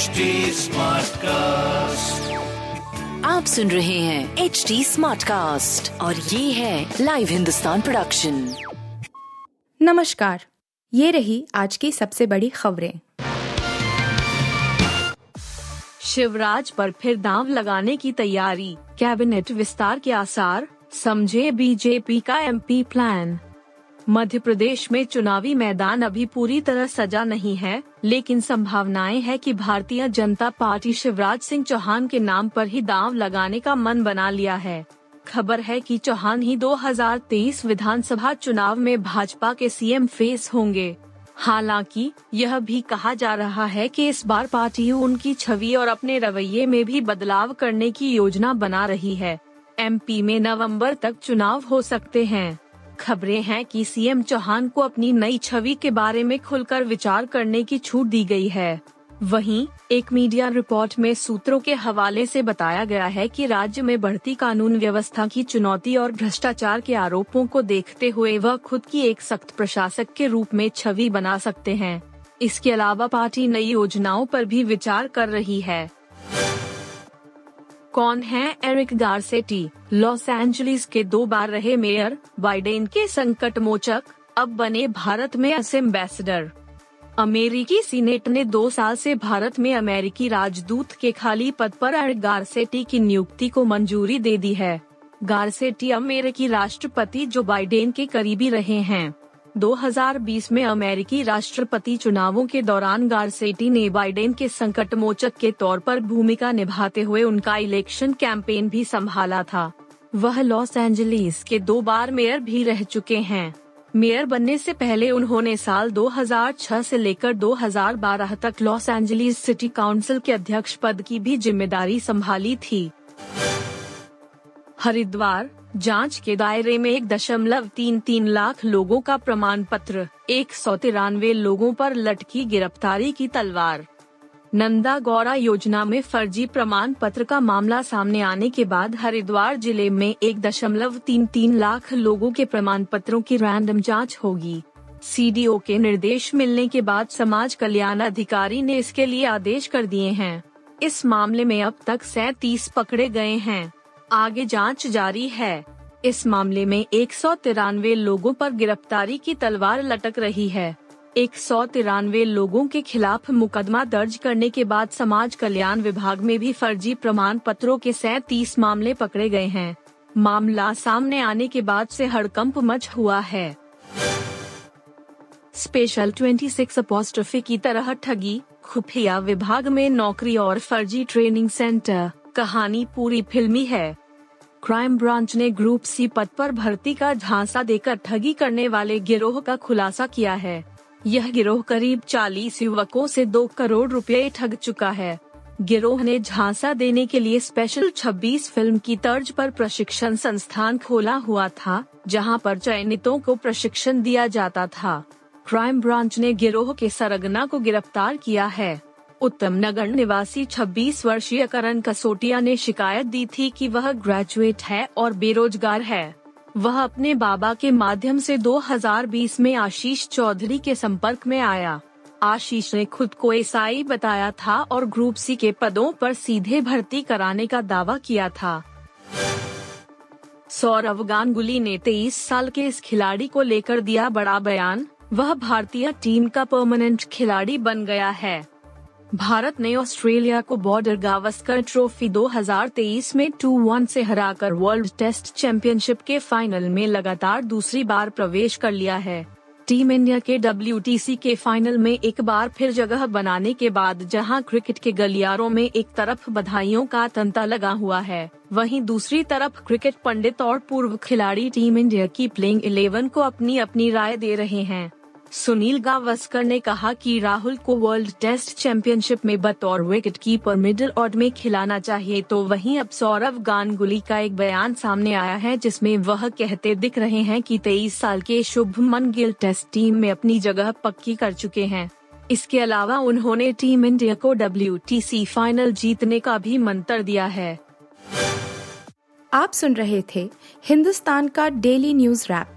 HD cast आप सुन रहे हैं एच डी स्मार्ट कास्ट और ये है लाइव हिंदुस्तान प्रोडक्शन नमस्कार ये रही आज की सबसे बड़ी खबरें। शिवराज पर फिर दांव लगाने की तैयारी। कैबिनेट विस्तार के आसार समझे बीजेपी का एमपी प्लान मध्य प्रदेश में चुनावी मैदान अभी पूरी तरह सजा नहीं है, लेकिन संभावनाएँ है कि भारतीय जनता पार्टी शिवराज सिंह चौहान के नाम पर ही दांव लगाने का मन बना लिया है। खबर है कि चौहान ही 2023 विधानसभा चुनाव में भाजपा के सीएम फेस होंगे। हालाँकि, यह भी कहा जा रहा है कि इस बार पार्टी उनकी छवि और अपने रवैये में भी बदलाव करने की योजना बना रही है। एमपी में नवंबर तक चुनाव हो सकते हैं। खबरें हैं कि सीएम चौहान को अपनी नई छवि के बारे में खुलकर विचार करने की छूट दी गई है। वहीं, एक मीडिया रिपोर्ट में सूत्रों के हवाले से बताया गया है कि राज्य में बढ़ती कानून व्यवस्था की चुनौती और भ्रष्टाचार के आरोपों को देखते हुए वह खुद की एक सख्त प्रशासक के रूप में छवि बना सकते हैं। इसके अलावा पार्टी नई योजनाओं पर भी विचार कर रही है। कौन है? एरिक गारसेटी लॉस एंजलिस के दो बार रहे मेयर, बाइडेन के संकट मोचक, अब बने भारत में एस एम्बेसडर। अमेरिकी सीनेट ने दो साल से भारत में अमेरिकी राजदूत के खाली पद पर एरिक गारसेटी की नियुक्ति को मंजूरी दे दी है। गारसेटी अमेरिकी राष्ट्रपति जो बाइडेन के करीबी रहे हैं। 2020 में अमेरिकी राष्ट्रपति चुनावों के दौरान गारसेटी ने बाइडेन के संकट मोचक के तौर पर भूमिका निभाते हुए उनका इलेक्शन कैंपेन भी संभाला था। वह लॉस एंजलिस के दो बार मेयर भी रह चुके हैं। मेयर बनने से पहले उन्होंने साल 2006 से लेकर 2012 तक लॉस एंजलिस सिटी काउंसिल के अध्यक्ष पद की भी ज़िम्मेदारी संभाली थी। हरिद्वार जाँच के दायरे में एक दशमलव तीन तीन लाख लोगों का प्रमाण पत्र एक सौ तिरानवे लोगों पर लटकी गिरफ्तारी की तलवार। नंदा गौरा योजना में फर्जी प्रमाण पत्र का मामला सामने आने के बाद हरिद्वार ज़िले में एक दशमलव तीन तीन लाख लोगों के प्रमाण पत्रों की रैंडम जाँच होगी। सीडीओ के निर्देश मिलने के बाद समाज कल्याण अधिकारी ने इसके लिए आदेश कर दिए हैं। इस मामले में अब तक सैतीस पकड़े गए हैं। आगे जाँच जारी है। इस मामले में एक सौ तिरानवे लोगों पर गिरफ्तारी की तलवार लटक रही है। एक सौ तिरानवे लोगों के खिलाफ मुकदमा दर्ज करने के बाद समाज कल्याण विभाग में भी फर्जी प्रमाण पत्रों के सैतीस मामले पकड़े गए हैं। मामला सामने आने के बाद से हड़कंप मच हुआ है। स्पेशल 26 अपोस्ट्रफी की तरह ठगी, खुफिया विभाग में नौकरी और फर्जी ट्रेनिंग सेंटर, कहानी पूरी फिल्मी है। क्राइम ब्रांच ने ग्रुप सी पद पर भर्ती का झांसा देकर ठगी करने वाले गिरोह का खुलासा किया है। यह गिरोह करीब 40 युवकों से दो करोड़ रुपए ठग चुका है। गिरोह ने झांसा देने के लिए स्पेशल 26 फ़िल्म की तर्ज पर प्रशिक्षण संस्थान खोला हुआ था, जहाँ पर चयनितों को प्रशिक्षण दिया जाता था। क्राइम ब्रांच ने गिरोह के सरगना को गिरफ़्तार किया है। उत्तम नगर निवासी 26 वर्षीय करण कसोटिया ने शिकायत दी थी कि वह ग्रेजुएट है और बेरोजगार है। वह अपने बाबा के माध्यम से 2020 में आशीष चौधरी के संपर्क में आया। आशीष ने खुद को ईसाई बताया था और ग्रुप सी के पदों पर सीधे भर्ती कराने का दावा किया था। सौरव गांगुली ने 23 साल के इस खिलाड़ी को लेकर दिया बड़ा बयान। वह भारतीय टीम का परमानेंट खिलाड़ी बन गया है। भारत ने ऑस्ट्रेलिया को बॉर्डर गावस्कर ट्रॉफी 2023 में 2-1 से हराकर वर्ल्ड टेस्ट चैंपियनशिप के फाइनल में लगातार दूसरी बार प्रवेश कर लिया है। टीम इंडिया के डब्ल्यू के फाइनल में एक बार फिर जगह बनाने के बाद जहाँ क्रिकेट के गलियारों में एक तरफ़ बधाइयों का तंता लगा हुआ है, वहीं दूसरी तरफ़ क्रिकेट पंडित और पूर्व खिलाड़ी टीम इंडिया की प्लेइंग इलेवन को अपनी अपनी राय दे रहे हैं। सुनील गावस्कर ने कहा कि राहुल को वर्ल्ड टेस्ट चैंपियनशिप में बतौर विकेट कीपर मिडिल ऑर्डर में खिलाना चाहिए तो वहीं अब सौरव गांगुली का एक बयान सामने आया है, जिसमें वह कहते दिख रहे हैं कि 23 साल के शुभमन गिल टेस्ट टीम में अपनी जगह पक्की कर चुके हैं। इसके अलावा उन्होंने टीम इंडिया को डब्ल्यूटीसी फाइनल जीतने का भी मंत्र दिया है। आप सुन रहे थे हिंदुस्तान का डेली न्यूज़ रैप